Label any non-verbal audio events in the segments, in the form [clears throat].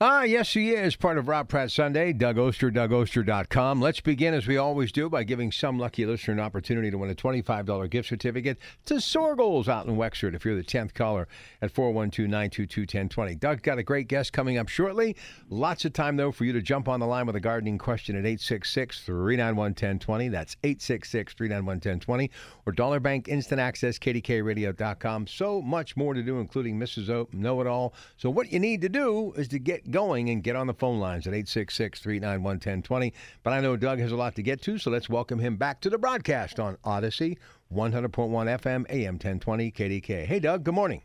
Ah, yes, he is part of Rob Pratt Sunday. Doug Oster, DougOster.com. Let's begin, as we always do, by giving some lucky listener an opportunity to win a $25 gift certificate to Soergel's out in Wexford if you're the 10th caller at 412 922 1020. Doug got a great guest coming up shortly. Lots of time, though, for you to jump on the line with a gardening question at 866 391 1020. That's 866 391 1020. Or Dollar Bank Instant Access, KDKRadio.com. So much more to do, including Mrs. O Know It All. So, what you need to do is to get going and get on the phone lines at 866 391 1020. But I know Doug has a lot to get to, so let's welcome him back to the broadcast on Audacy, 100.1 FM, AM 1020, KDK. Hey, Doug, good morning.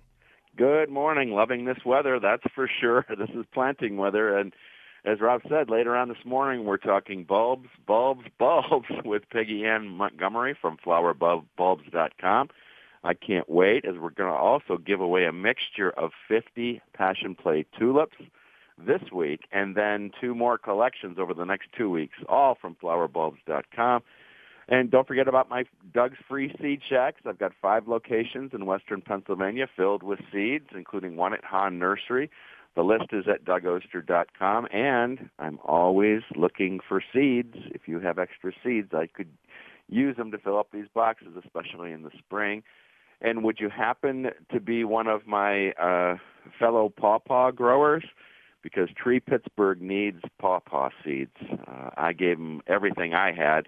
Good morning. Loving this weather, that's for sure. [laughs] This is planting weather. And as Rob said, later on this morning, we're talking bulbs, bulbs, [laughs] bulbs with Peggy Ann Montgomery from flowerbulbs.com. I can't wait as we're going to also give away a mixture of 50 passion play tulips this week, and then two more collections over the next two weeks, all from flowerbulbs.com. And don't forget about my Doug's Free Seed Shacks. I've got five locations in western Pennsylvania filled with seeds, including one at Hahn Nursery. The list is at dougoster.com, and I'm always looking for seeds. If you have extra seeds, I could use them to fill up these boxes, especially in the spring. And would you happen to be one of my uh, fellow pawpaw growers? Because Tree Pittsburgh needs pawpaw seeds. Uh, I gave them everything I had.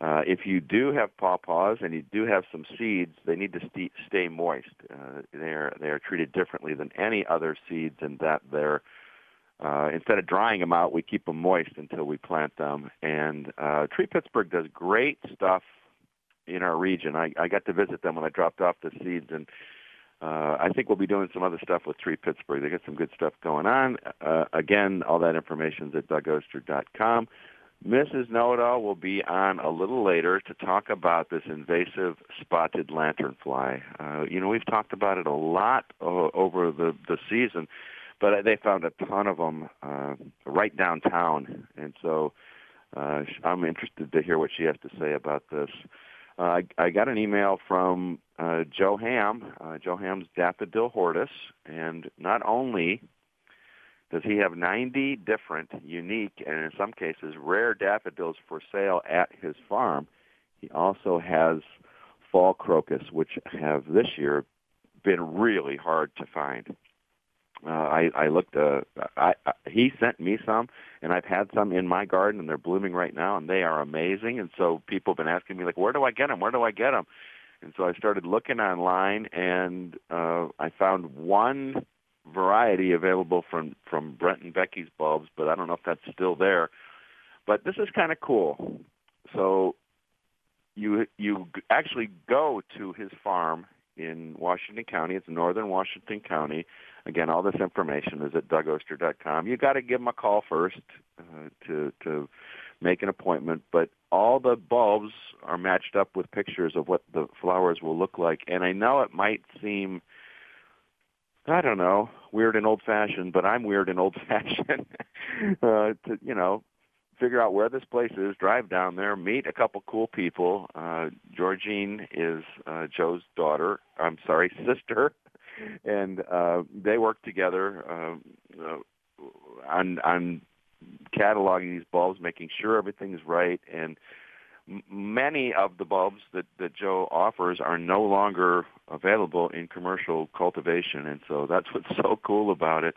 Uh, if you do have pawpaws and you do have some seeds, they need to st- stay moist. Uh, they are they are treated differently than any other seeds in that they're uh, instead of drying them out, we keep them moist until we plant them. And uh, Tree Pittsburgh does great stuff in our region. I, I got to visit them when I dropped off the seeds, and uh, I think we'll be doing some other stuff with Tree Pittsburgh. They got some good stuff going on. Uh, again, all that information is at dougoster.com. Mrs. Know-It-All will be on a little later to talk about this invasive spotted lanternfly. Uh, you know, we've talked about it a lot uh, over the, the season, but they found a ton of them uh, right downtown. And so uh, I'm interested to hear what she has to say about this. Uh, I, I got an email from uh, Joe Ham, uh, Joe Ham's Daffodil Hortus, and not only does he have 90 different unique and in some cases rare daffodils for sale at his farm, he also has fall crocus, which have this year been really hard to find. Uh, I, I looked. Uh, I, I he sent me some, and I've had some in my garden, and they're blooming right now, and they are amazing. And so people have been asking me like, where do I get them? Where do I get them? And so I started looking online, and uh, I found one variety available from from Brent and Becky's bulbs, but I don't know if that's still there. But this is kind of cool. So you you actually go to his farm in Washington County. It's northern Washington County. Again, all this information is at dougoster.com. You got to give them a call first uh, to to make an appointment, but all the bulbs are matched up with pictures of what the flowers will look like. And I know it might seem I don't know, weird and old fashioned, but I'm weird and old fashioned. [laughs] uh, to you know, figure out where this place is, drive down there, meet a couple cool people. Uh, Georgine is uh, Joe's daughter. I'm sorry, sister, and uh, they work together uh, uh, on on cataloging these bulbs, making sure everything's right. And many of the bulbs that, that Joe offers are no longer available in commercial cultivation, and so that's [laughs] what's so cool about it.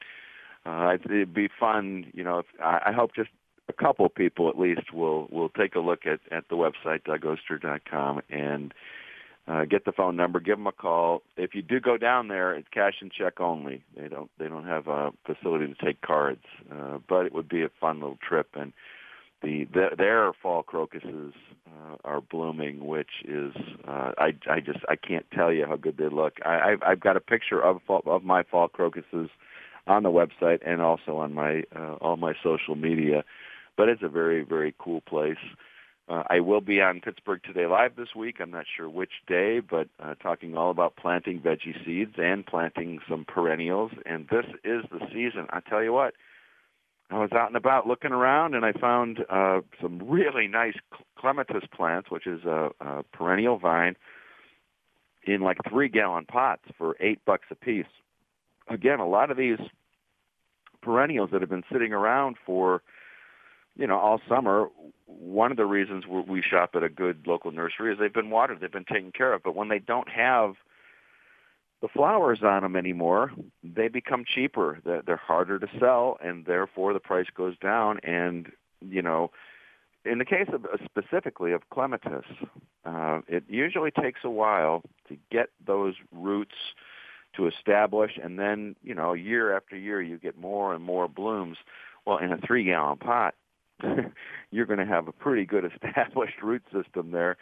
Uh, it'd be fun, you know. If, I, I hope just a couple people at least will will take a look at at the website dougoster.com and uh, get the phone number, give them a call. If you do go down there, it's cash and check only. They don't they don't have a facility to take cards, uh, but it would be a fun little trip and the, the their fall crocuses uh, are blooming, which is uh, I I just I can't tell you how good they look. I I've, I've got a picture of of my fall crocuses on the website and also on my uh, all my social media. But it's a very very cool place. I will be on Pittsburgh Today Live this week. I'm not sure which day, but uh, talking all about planting veggie seeds and planting some perennials. And this is the season. I tell you what, I was out and about looking around, and I found uh, some really nice clematis plants, which is a, a perennial vine, in like three gallon pots for eight bucks a piece. Again, a lot of these perennials that have been sitting around for you know all summer one of the reasons we shop at a good local nursery is they've been watered they've been taken care of but when they don't have the flowers on them anymore, they become cheaper. They're harder to sell, and therefore the price goes down. And you know, in the case of uh, specifically of clematis, uh, it usually takes a while to get those roots to establish, and then you know, year after year, you get more and more blooms. Well, in a three-gallon pot, [laughs] you're going to have a pretty good established root system there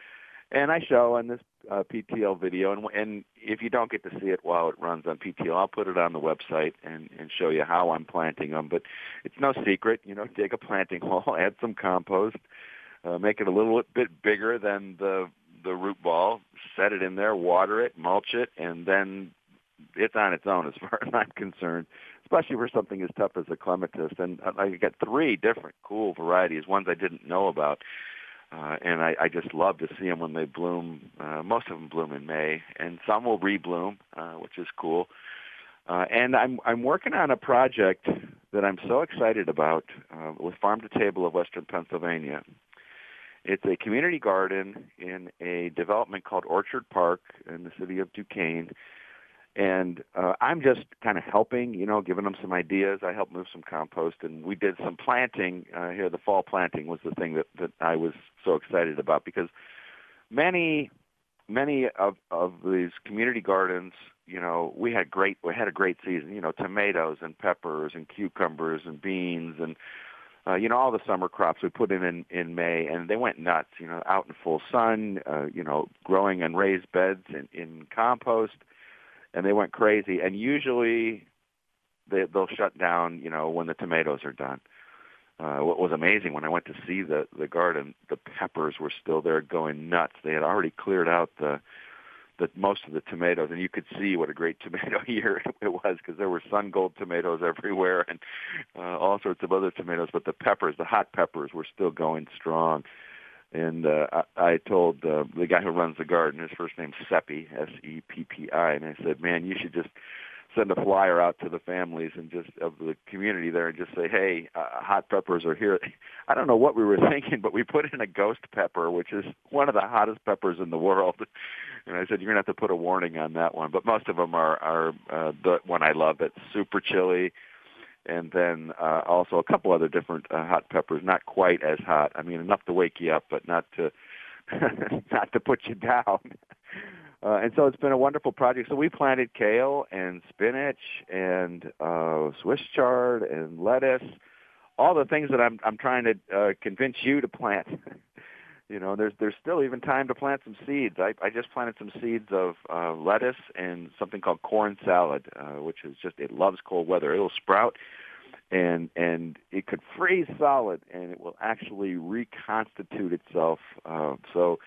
and I show on this uh, PTL video, and, and if you don't get to see it while it runs on PTL, I'll put it on the website and, and show you how I'm planting them. But it's no secret, you know, dig a planting [laughs] hole, add some compost, uh, make it a little bit bigger than the the root ball, set it in there, water it, mulch it, and then it's on its own as far as I'm concerned, especially for something as tough as a clematis. And I got three different cool varieties, ones I didn't know about uh, and I, I just love to see them when they bloom. Uh, most of them bloom in May, and some will rebloom, uh, which is cool. Uh, and I'm I'm working on a project that I'm so excited about uh, with Farm to Table of Western Pennsylvania. It's a community garden in a development called Orchard Park in the city of Duquesne, and uh, I'm just kind of helping, you know, giving them some ideas. I helped move some compost, and we did some planting uh, here. The fall planting was the thing that that I was so excited about because many many of of these community gardens, you know, we had great we had a great season. You know, tomatoes and peppers and cucumbers and beans and uh, you know all the summer crops we put in, in in May, and they went nuts. You know, out in full sun, uh, you know, growing in raised beds in, in compost and they went crazy. And usually, they, they'll shut down. You know, when the tomatoes are done. Uh, what was amazing when I went to see the the garden, the peppers were still there, going nuts. They had already cleared out the the most of the tomatoes, and you could see what a great [laughs] tomato year it was because there were sun gold tomatoes everywhere and uh, all sorts of other tomatoes. But the peppers, the hot peppers, were still going strong. And uh, I, I told uh, the guy who runs the garden, his first name's Seppi, S-E-P-P-I, and I said, man, you should just send a flyer out to the families and just of the community there and just say, hey, uh, hot peppers are here. I don't know what we were [laughs] thinking, but we put in a ghost pepper, which is one of the hottest peppers in the world. And I said, you're going to have to put a warning on that one. But most of them are, are uh, the one I love. It's super chili and then uh, also a couple other different uh, hot peppers, not quite as hot. I mean, enough to wake you up, but not to [laughs] not to put you down. [laughs] Uh, and so it's been a wonderful project. So we planted kale and spinach and uh, Swiss chard and lettuce, all the things that I'm I'm trying to uh, convince you to plant. [laughs] you know, there's there's still even time to plant some seeds. I, I just planted some seeds of uh, lettuce and something called corn salad, uh, which is just it loves cold weather. It'll sprout, and and it could freeze solid, and it will actually reconstitute itself. Uh, so.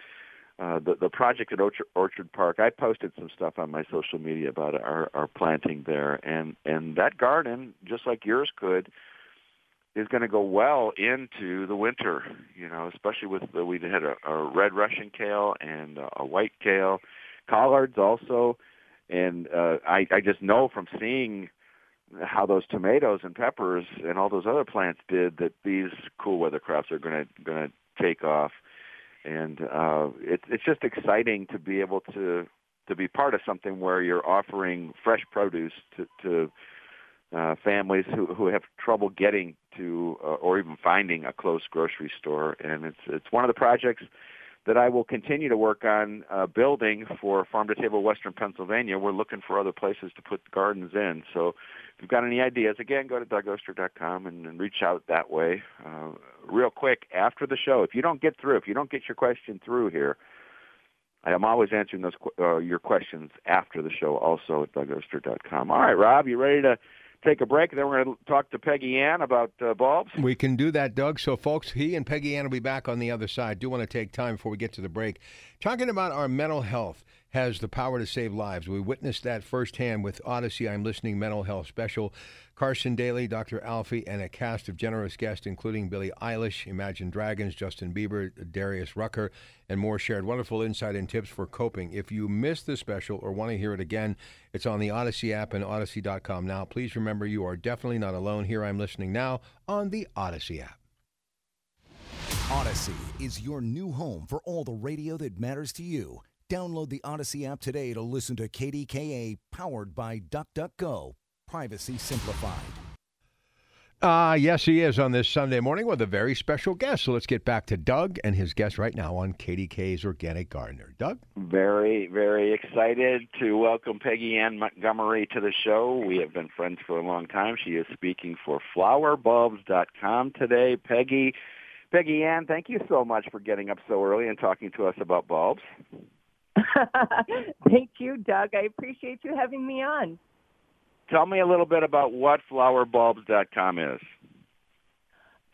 Uh, the the project at Orchard, Orchard Park. I posted some stuff on my social media about our, our planting there, and and that garden, just like yours could, is going to go well into the winter. You know, especially with the, we had a, a red Russian kale and a, a white kale, collards also, and uh, I I just know from seeing how those tomatoes and peppers and all those other plants did that these cool weather crops are going to going to take off. and uh, it's it's just exciting to be able to to be part of something where you're offering fresh produce to, to uh, families who who have trouble getting to uh, or even finding a close grocery store, and it's it's one of the projects that I will continue to work on uh, building for Farm to Table Western Pennsylvania. We're looking for other places to put gardens in. So if you've got any ideas, again, go to DougOster.com and, and reach out that way. Uh, real quick, after the show, if you don't get through, if you don't get your question through here, I'm always answering those uh, your questions after the show also at DougOster.com. All right, Rob, you ready to take a break. Then we're going to talk to Peggy Ann about uh, bulbs. We can do that, Doug. So, folks, he and Peggy Ann will be back on the other side. Do want to take time before we get to the break. Talking about our mental health has the power to save lives. We witnessed that firsthand with Audacy I'm Listening Mental Health Special. Carson Daly, Dr. Alfiee, and a cast of generous guests, including Billie Eilish, Imagine Dragons, Justin Bieber, Darius Rucker, and more, shared wonderful insight and tips for coping. If you missed the special or want to hear it again, it's on the Audacy app and Audacy.com now. Please remember you are definitely not alone. Here I'm listening now on the Audacy app. Audacy is your new home for all the radio that matters to you. Download the Audacy app today to listen to KDKA powered by DuckDuckGo. Privacy simplified. Ah, uh, yes, he is on this Sunday morning with a very special guest. So let's get back to Doug and his guest right now on KDK's Organic Gardener. Doug? Very, very excited to welcome Peggy Ann Montgomery to the show. We have been friends for a long time. She is speaking for flowerbulbs.com today. Peggy, Peggy Ann, thank you so much for getting up so early and talking to us about bulbs. [laughs] Thank you, Doug. I appreciate you having me on. Tell me a little bit about what flowerbulbs.com is.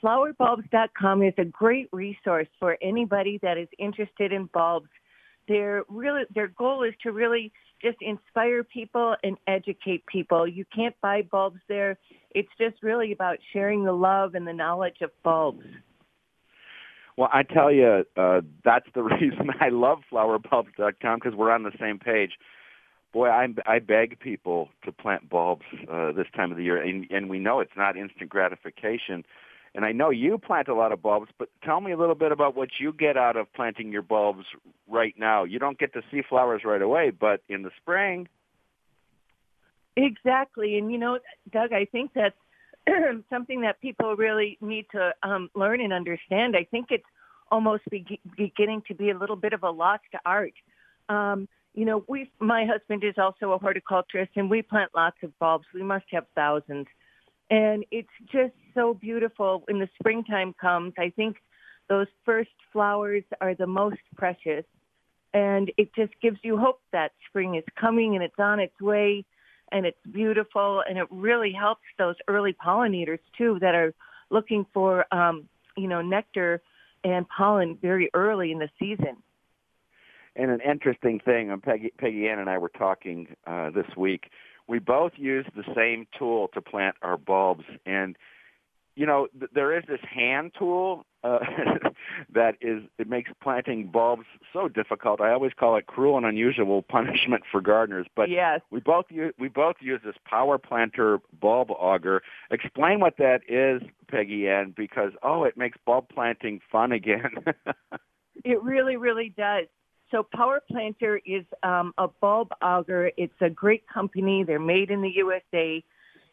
Flowerbulbs.com is a great resource for anybody that is interested in bulbs. Their really their goal is to really just inspire people and educate people. You can't buy bulbs there. It's just really about sharing the love and the knowledge of bulbs. Well, I tell you, uh, that's the [laughs] reason I love flowerbulbs.com because we're on the same page. Boy, I, I beg people to plant bulbs uh, this time of the year, and, and we know it's not instant gratification. And I know you plant a lot of bulbs, but tell me a little bit about what you get out of planting your bulbs right now. You don't get to see flowers right away, but in the spring. Exactly. And, you know, Doug, I think that's [clears throat] something that people really need to um, learn and understand. I think it's almost be- beginning to be a little bit of a lost art. Um, you know, we my husband is also a horticulturist, and we plant lots of bulbs. We must have thousands, and it's just so beautiful when the springtime comes. I think those first flowers are the most precious, and it just gives you hope that spring is coming and it's on its way and it's beautiful and it really helps those early pollinators too that are looking for um, you know nectar and pollen very early in the season. And an interesting thing, and Peggy, Peggy Ann and I were talking uh, this week. We both use the same tool to plant our bulbs, and you know, th- there is this hand tool uh, [laughs] that is it makes planting bulbs so difficult. I always call it cruel and unusual [laughs] punishment for gardeners. But yes. we both use we both use this power planter bulb auger. Explain what that is, Peggy Ann, because oh, it makes bulb planting fun again. [laughs] it really, really does. So Power Planter is um, a bulb auger. It's a great company. They're made in the USA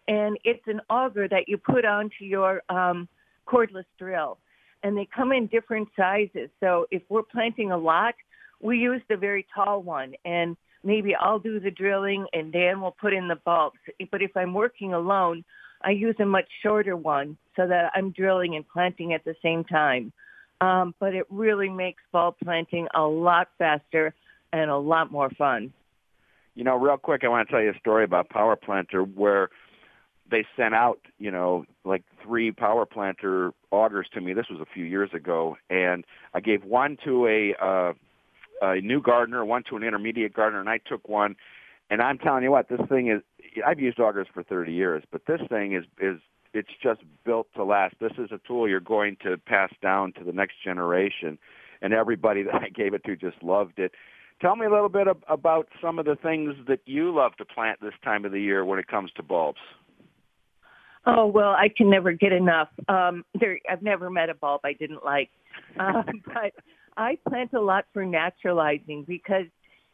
and it's an auger that you put onto your um, cordless drill. And they come in different sizes. So if we're planting a lot, we use the very tall one. And maybe I'll do the drilling and Dan will put in the bulbs. But if I'm working alone, I use a much shorter one so that I'm drilling and planting at the same time. Um, but it really makes bulb planting a lot faster and a lot more fun. You know, real quick, I want to tell you a story about Power Planter where – they sent out, you know, like three power planter augers to me. This was a few years ago, and I gave one to a uh, a new gardener, one to an intermediate gardener, and I took one. And I'm telling you what, this thing is. I've used augers for 30 years, but this thing is is it's just built to last. This is a tool you're going to pass down to the next generation, and everybody [laughs] that I gave it to just loved it. Tell me a little bit about some of the things that you love to plant this time of the year when it comes to bulbs. Oh well, I can never get enough. Um, there, I've never met a bulb I didn't like, [laughs] um, but I plant a lot for naturalizing because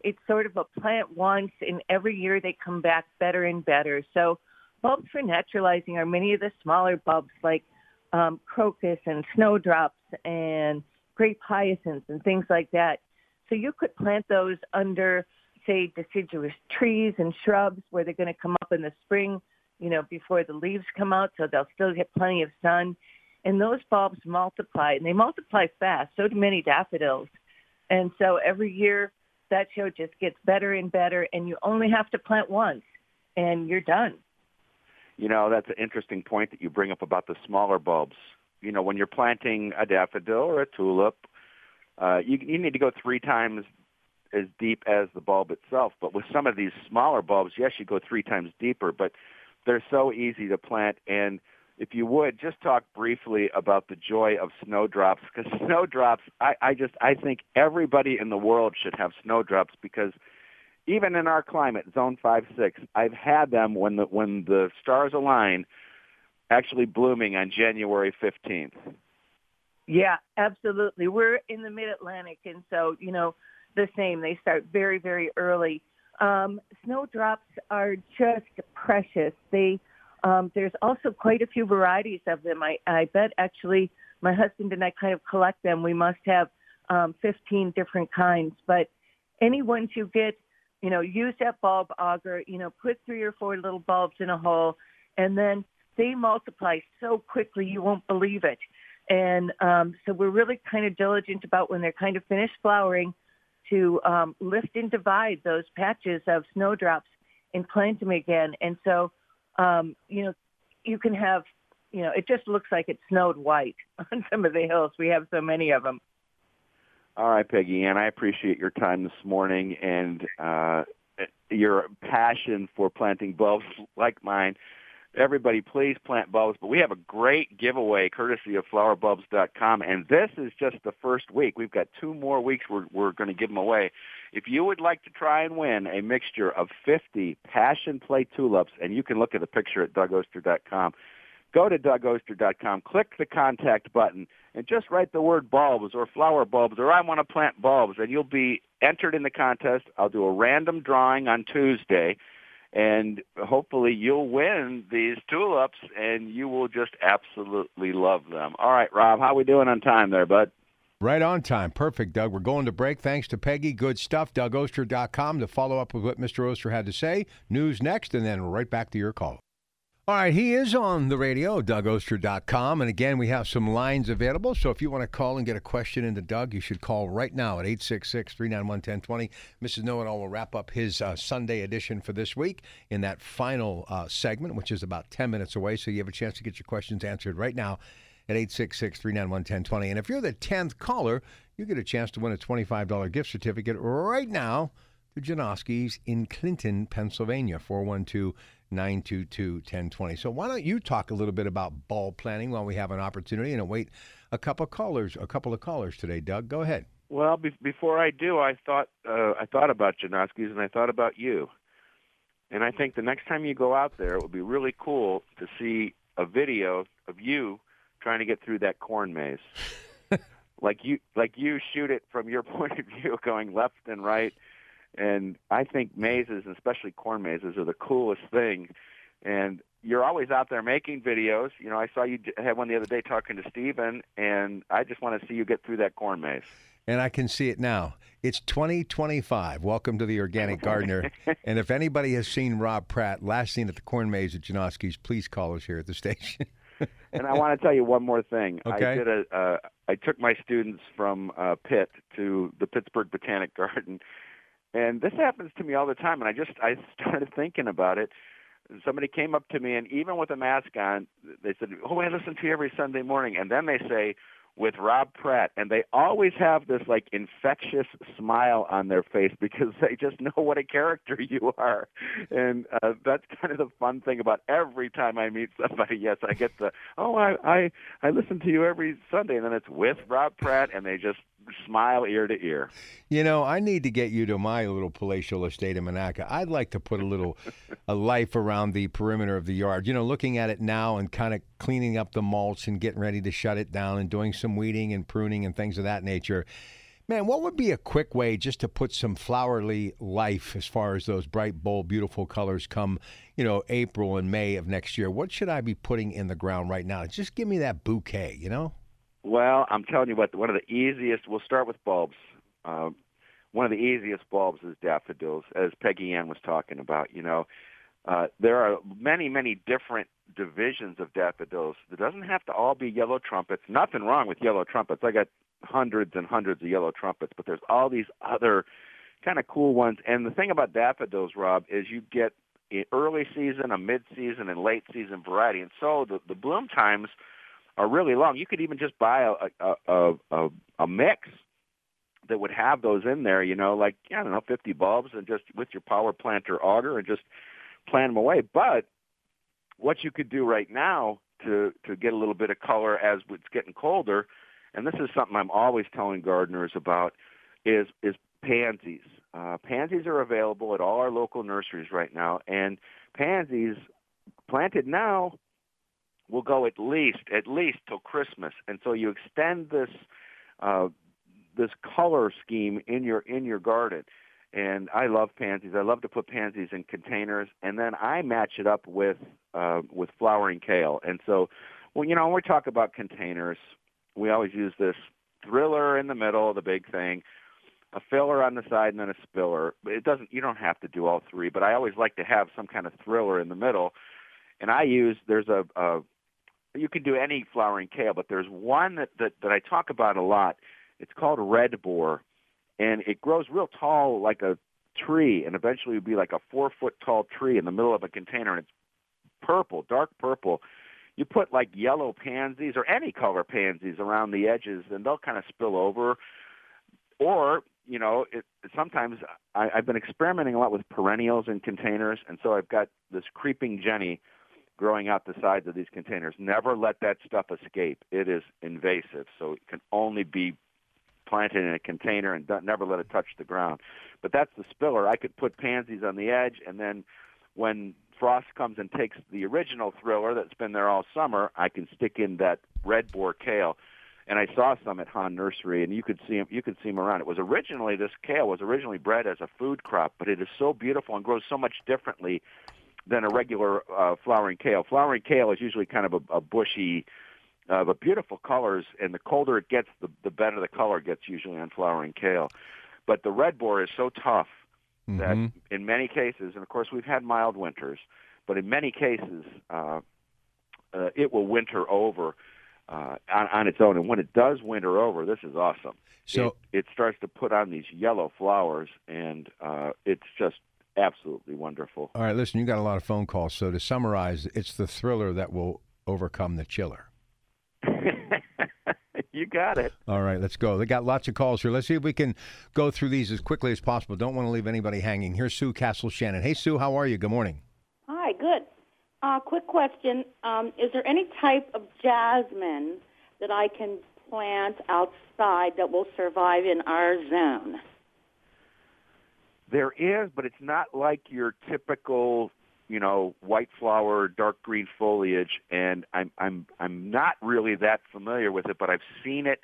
it's sort of a plant once, and every year they come back better and better. So bulbs for naturalizing are many of the smaller bulbs like um, crocus and snowdrops and grape hyacinths and things like that. So you could plant those under, say, deciduous trees and shrubs where they're going to come up in the spring, you know, before the leaves come out, so they'll still get plenty of sun. And those bulbs multiply, and they multiply fast. So do many daffodils. And so every year that show just gets better and better, and you only have to plant once, and you're done. You know, that's an interesting point that you bring up about the smaller bulbs. You know, when you're planting a daffodil or a tulip, uh, you, you need to go three times as deep as the bulb itself. But with some of these smaller bulbs, yes, you go three times deeper, but they're so easy to plant. And if you would just talk briefly about the joy of snowdrops, because [laughs] snowdrops, I, I just I think everybody in the world should have snowdrops because even in our climate, zone five six, I've had them when the when the stars align, actually blooming on January fifteenth. Yeah, absolutely. We're in the mid Atlantic, and so you know the same. They start very very early. Um, snowdrops are just precious. They um, there's also quite a few varieties of them. I, I bet actually my husband and I kind of collect them. We must have um, 15 different kinds, but any ones you get you know, use that bulb auger, you know, put three or four little bulbs in a hole, and then they multiply so quickly you won't believe it. And um, so we're really kind of diligent about when they're kind of finished flowering to um, lift and divide those patches of snowdrops and plant them again. And so, um, you know, you can have, you know, it just looks like it snowed white [laughs] on some of the hills. We have so many of them. All right, Peggy Ann, I appreciate your time this morning and uh, your passion for planting bulbs like mine. Everybody, please plant bulbs. But we have a great giveaway courtesy of flowerbulbs.com, and this is just the first week. We've got two more weeks we're, we're going to give them away. If you would like to try and win a mixture of 50 passion play tulips, and you can look at the picture at dougoster.com, go to dougoster.com, click the contact button, and just write the word bulbs or flower bulbs or I want to plant bulbs, and you'll be entered in the contest. I'll do a random drawing on Tuesday, and hopefully you'll win these tulips, and you will just absolutely love them. All right, Rob, how we doing on time there, bud? Right on time. Perfect, Doug. We're going to break. Thanks to Peggy. Good stuff. DougOster.com to follow up with what Mr. Oster had to say. News next, and then right back to your call. All right, he is on the radio, DougOster.com. And again, we have some lines available. So if you want to call and get a question into Doug, you should call right now at 866 391 1020. Mrs. Know It All will wrap up his uh, Sunday edition for this week in that final uh, segment, which is about 10 minutes away. So you have a chance to get your questions answered right now at 866 391 1020. And if you're the 10th caller, you get a chance to win a $25 gift certificate right now to Janoski's in Clinton, Pennsylvania, 412- 922 1020. So why don't you talk a little bit about ball planning while we have an opportunity and await a couple of callers, a couple of callers today, Doug. Go ahead. Well, be- before I do, I thought uh, I thought about Janoski's and I thought about you. And I think the next time you go out there, it would be really cool to see a video of you trying to get through that corn maze. [laughs] like you like you shoot it from your [laughs] point of view going left and right and I think mazes, especially corn mazes, are the coolest thing. And you're always out there making videos. You know, I saw you had one the other day talking to Steven, and I just want to see you get through that corn maze. And I can see it now. It's 2025. Welcome to the Organic [laughs] Gardener. and if anybody has seen Rob Pratt, last seen at the corn maze at Janoski's, please call us here at the station. [laughs] and I want to tell you one more thing. Okay. I did a. Uh, I took my students from uh, Pitt to the Pittsburgh Botanic Garden, and this happens to me all the time. And I just I started thinking about it. Somebody came up to me, and even with a mask on, they said, "Oh, I listen to you every Sunday morning." And then they say, with Rob Pratt, and they always have this like infectious smile on their face [laughs] because they just know what a character you are, and uh, that's kind of the fun thing about every time I meet somebody. Yes, I get the oh, I I I listen to you every Sunday, and then it's with Rob Pratt, and they just smile ear to ear. You know, I need to get you to my little palatial estate in Monaca. I'd like to put a little [laughs] a life around the perimeter of the yard. You know, looking at it now and kind of cleaning up the mulch and getting ready to shut it down and doing some weeding and pruning and things of that nature. Man, what would be a quick way just to put some flowery life as far as those bright, bold, beautiful colors come, you know, April and May of next year? What should I be putting in the ground right now? Just give me that bouquet, you know? Well, I'm telling you what, one of the easiest, we'll start with bulbs. Uh, one of the easiest bulbs is daffodils, as Peggy Ann was talking about. You know, uh, there are many, many different divisions of daffodils. It doesn't have to all be yellow trumpets. Nothing wrong with yellow trumpets. I got hundreds and hundreds of yellow trumpets, but there's all these other kind of cool ones. And the thing about daffodils, Rob, is you get early season, a mid season, and late season variety. And so the, the bloom times are really long. You could even just buy a a, a, a, mix that would have those in there, you know, like I don't know, 50 bulbs, and just with your power planter auger and just plant them away. But what you could do right now to to get a little bit of color as it's getting colder, and this is something I'm always telling gardeners about, is is pansies. Uh, pansies are available at all our local nurseries right now, and pansies planted now will go at least at least till Christmas, and so you extend this uh, this color scheme in your in your garden. And I love pansies. I love to put pansies in containers, and then I match it up with uh, with flowering kale. And so, well, you know, when we talk about containers, we always use this thriller in the middle, the big thing, a filler on the side, and then a spiller. It doesn't. You don't have to do all three, but I always like to have some kind of thriller in the middle. And I use there's a, a you can do any flowering kale, but there's one that, that that I talk about a lot. It's called Redbor, and it grows real tall like a tree, and eventually will be like a four foot tall tree in the middle of a container, and it's purple, dark purple. You put like yellow pansies or any color pansies around the edges, and they'll kind of spill over. Or you know, it, sometimes I, I've been experimenting a lot with perennials in containers, and so I've got this creeping Jenny growing out the sides of these containers. Never let that stuff escape. It is invasive, so it can only be planted in a container and never let it touch the ground. But that's the spiller. I could put pansies on the edge, and then when frost comes and takes the original thriller that's been there all summer, I can stick in that Redbor kale. And I saw some at Hahn Nursery, and you could see them. You could see them around. It was originally this kale was originally bred as a food crop, but it is so beautiful and grows so much differently than a regular uh, flowering kale. Flowering kale is usually kind of a, a bushy, uh, but beautiful colors. And the colder it gets, the, the better the color gets usually on flowering kale. But the Redbor is so tough mm-hmm. that in many cases, and of course we've had mild winters, but in many cases uh, uh, it will winter over. Uh, on, on its own, and when it does winter over, this is awesome. So it, it starts to put on these yellow flowers, and uh, it's just absolutely wonderful. All right, listen, you got a lot of phone calls. So to summarize, it's the thriller that will overcome the chiller. [laughs] you got it. All right, let's go. They got lots of calls here. Let's see if we can go through these as quickly as possible. Don't want to leave anybody hanging. Here's Sue Castle Shannon. Hey, Sue, how are you? Good morning. Hi, good. Uh, quick question: um, Is there any type of jasmine that I can plant outside that will survive in our zone? There is, but it's not like your typical, you know, white flower, dark green foliage, and I'm I'm I'm not really that familiar with it, but I've seen it.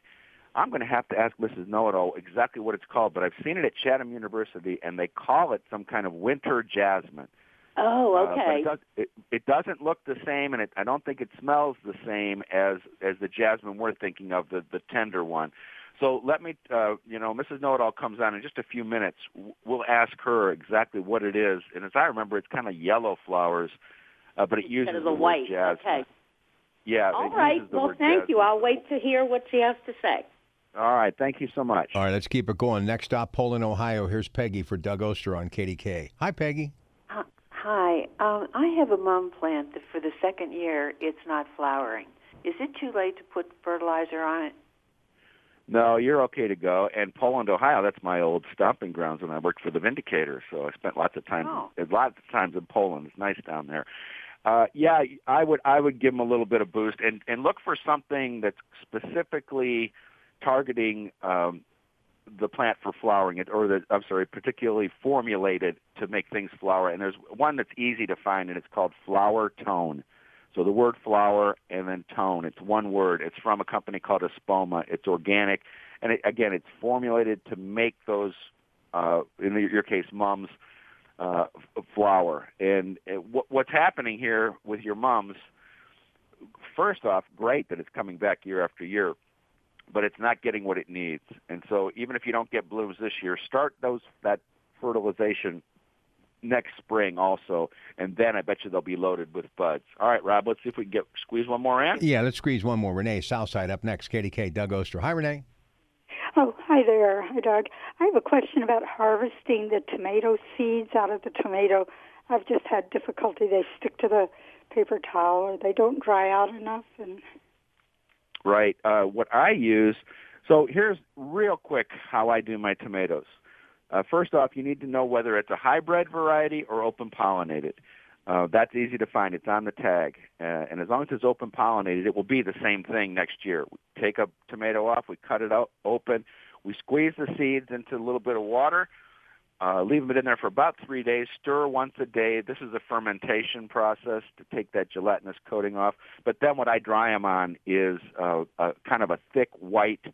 I'm going to have to ask Mrs. Know-it-all exactly what it's called, but I've seen it at Chatham University, and they call it some kind of winter jasmine. Oh, okay. Uh, it, does, it, it doesn't look the same, and it, I don't think it smells the same as as the jasmine we're thinking of, the the tender one. So let me, uh, you know, Mrs. Know-it-all comes on in just a few minutes. We'll ask her exactly what it is, and as I remember, it's kind of yellow flowers, uh, but it uses the white. Jasmine. Okay. Yeah. All right. Well, thank jasmine. you. I'll wait to hear what she has to say. All right. Thank you so much. All right. Let's keep it going. Next stop, Poland, Ohio. Here's Peggy for Doug Oster on KDK. Hi, Peggy. Hi. Um, I have a mum plant that for the second year it's not flowering. Is it too late to put fertilizer on it? No, you're okay to go. And Poland, Ohio, that's my old stomping grounds when I worked for the Vindicator. So I spent lots of time, oh. lots of times in Poland. It's nice down there. Uh, yeah, I would I would give them a little bit of boost and and look for something that's specifically targeting um, the plant for flowering it, or the I'm sorry, particularly formulated to make things flower. And there's one that's easy to find, and it's called Flower Tone. So the word flower and then tone, it's one word. It's from a company called Espoma. It's organic, and it, again, it's formulated to make those, uh, in your case, mums, uh, flower. And uh, what, what's happening here with your mums? First off, great that it's coming back year after year, but it's not getting what it needs. And so, even if you don't get blooms this year, start those that fertilization next spring also, and then I bet you they'll be loaded with buds. All right, Rob, let's see if we can get squeeze one more in. Yeah, let's squeeze one more. Renee Southside up next. KDK Doug Oster. Hi, Renee. Oh, hi there. Hi, Doug. I have a question about harvesting the tomato seeds out of the tomato. I've just had difficulty. They stick to the paper towel or they don't dry out enough. And Right. Uh, what I use, so here's real quick how I do my tomatoes. Uh, first off, you need to know whether it's a hybrid variety or open pollinated. Uh, that's easy to find. It's on the tag. Uh, and as long as it's open pollinated, it will be the same thing next year. We take a tomato off, we cut it out open, we squeeze the seeds into a little bit of water, uh, leave them in there for about three days, stir once a day. This is a fermentation process to take that gelatinous coating off. But then what I dry them on is uh, a kind of a thick white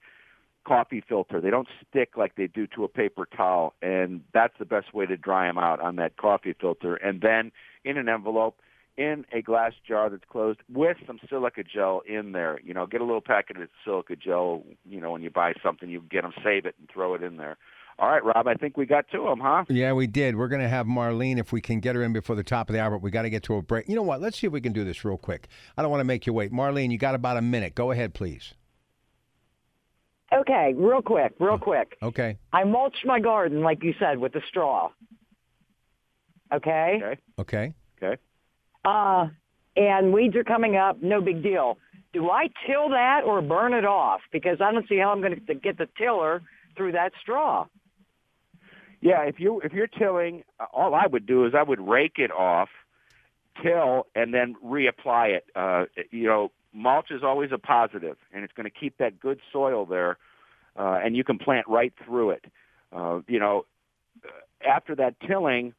coffee filter. They don't stick like they do to a paper towel, and that's the best way to dry them out on that coffee filter. And then in an envelope, in a glass jar that's closed with some silica gel in there. You know, get a little packet of silica gel. You know, when you buy something, you get them, save it, and throw it in there. All right, Rob, I think we got to them, huh? Yeah, we did. We're going to have Marlene if we can get her in before the top of the hour, but we got to get to a break. You know what? Let's see if we can do this real quick. I don't want to make you wait. Marlene, you got about a minute. Go ahead, please. Okay, real quick, real quick. Okay. I mulched my garden, like you said, with the straw. Okay? Okay. Okay. Okay. Uh, and weeds are coming up, no big deal. Do I till that or burn it off? Because I don't see how I'm going to get the tiller through that straw. Yeah, if you if you're tilling, uh, all I would do is I would rake it off, till, and then reapply it. Uh, you know, mulch is always a positive, and it's going to keep that good soil there, uh, and you can plant right through it. Uh, you know, after that tilling,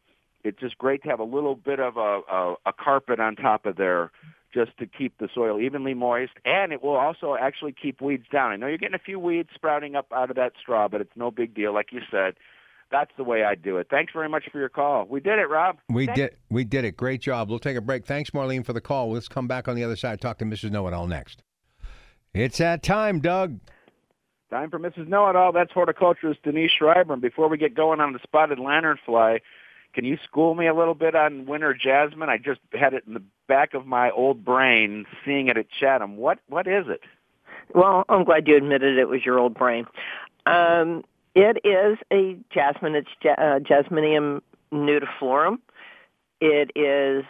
it's just great to have a little bit of a, a, a carpet on top of there just to keep the soil evenly moist, and it will also actually keep weeds down. I know you're getting a few weeds sprouting up out of that straw, but it's no big deal, like you said. That's the way I do it. Thanks very much for your call. We did it, Rob. We did. We did it. Great job. We'll take a break. Thanks, Marlene, for the call. Let's come back on the other side. Talk to Mrs. Know It All next. It's that time, Doug. Time for Mrs. Know It All. That's horticulturist Denise Schreiber. And before we get going on the spotted lanternfly, can you school me a little bit on winter jasmine? I just had it in the back of my old brain, seeing it at Chatham. What what is it? Well, I'm glad you admitted it was your old brain. Um, it is a jasmine. It's uh, Jasminum nudiflorum. It is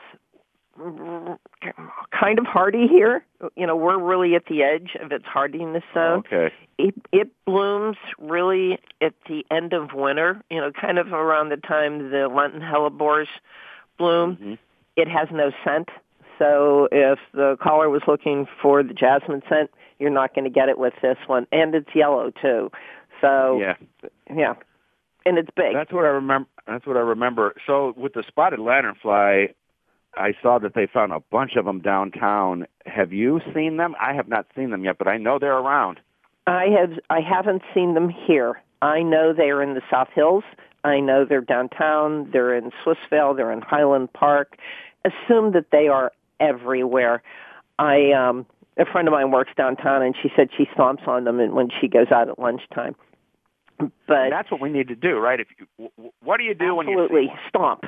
kind of hardy here. You know, we're really at the edge of its hardiness zone. Okay. It it blooms really at the end of winter. You know, kind of around the time the Lenten hellebores bloom. Mm-hmm. It has no scent, so if the caller was looking for the jasmine scent, you're not going to get it with this one, and it's yellow too. So Yeah. yeah, and it's big. That's what I remember. That's what I remember. So with the spotted lanternfly, I saw that they found a bunch of them downtown. Have you seen them? I have not seen them yet, but I know they're around. I have I haven't seen them here. I know they're in the South Hills. I know they're downtown. They're in Swissvale. They're in Highland Park. Assume that they are everywhere. I um a friend of mine works downtown, and she said she stomps on them and when she goes out at lunchtime. But And that's what we need to do, right? If you, what do you do when you absolutely stomp.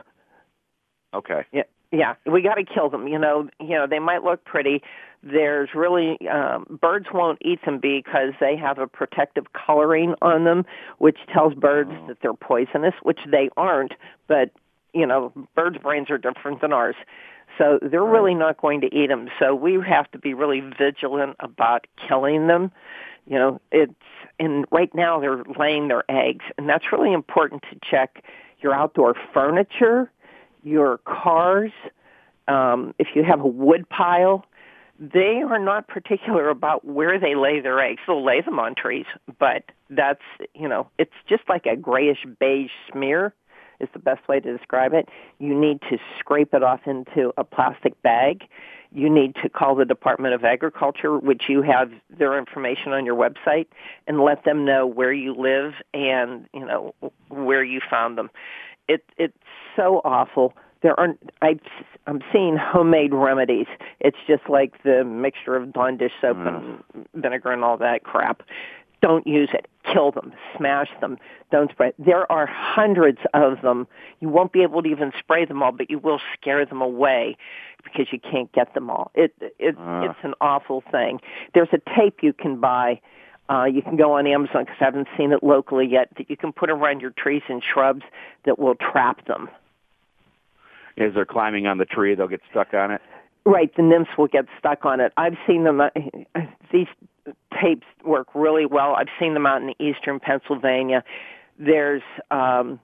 Okay. Yeah, yeah, we got to kill them. You know, you know they might look pretty. There's really um, birds won't eat them because they have a protective coloring on them, which tells birds Oh. that they're poisonous, which they aren't. But you know, birds' brains are different than ours, so they're really not going to eat them. So we have to be really vigilant about killing them. You know, it's and right now they're laying their eggs, and that's really important to check your outdoor furniture your cars, um, if you have a wood pile, they are not particular about where they lay their eggs. They'll lay them on trees, but that's, you know, it's just like a grayish beige smear. Is the best way to describe it. You need to scrape it off into a plastic bag. You need to call the Department of Agriculture, which you have their information on your website, and let them know where you live and you know where you found them. It it's so awful there are I, I'm seeing homemade remedies. It's just like the mixture of Dawn dish soap mm. and vinegar and all that crap. Don't use it. Kill them. Smash them. Don't spray. There are hundreds of them. You won't be able to even spray them all, but you will scare them away because you can't get them all. It, it uh. it's an awful thing. There's a tape you can buy. Uh, you can go on Amazon because I haven't seen it locally yet. That you can put around your trees and shrubs that will trap them as they're climbing on the tree, they'll get stuck on it. Right, the nymphs will get stuck on it. I've seen them. Uh, these tapes work really well. I've seen them out in eastern Pennsylvania. There's um,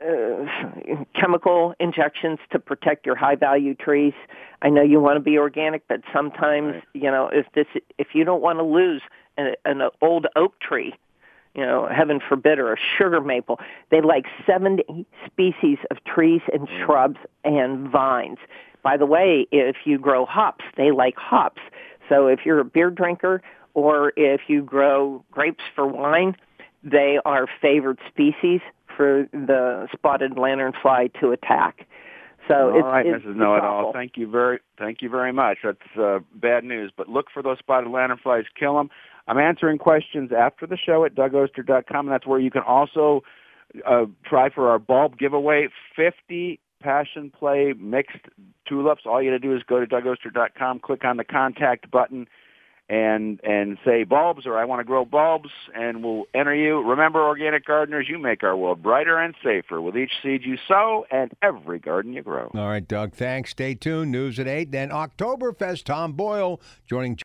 uh, chemical injections to protect your high value trees. I know you want to be organic, but sometimes right. you know if this if you don't want to lose an, an old oak tree you know, heaven forbid, or a sugar maple. They like 70 species of trees and mm. shrubs and vines. By the way, if you grow hops, they like hops. So if you're a beer drinker or if you grow grapes for wine, they are favored species for the spotted lanternfly to attack. So all it's, right, it's, Mrs. Know It All. Thank you very, thank you very much. That's uh, bad news, but look for those spotted lanternflies. Kill them. I'm answering questions after the show at DougOster.com, and that's where you can also uh, try for our bulb giveaway. 50 passion play mixed tulips. All you got to do is go to DougOster.com, click on the contact button, and and say bulbs or I want to grow bulbs, and we'll enter you. Remember, organic gardeners, you make our world brighter and safer with each seed you sow and every garden you grow. All right, Doug. Thanks. Stay tuned. News at eight. Then Oktoberfest. Tom Boyle joining.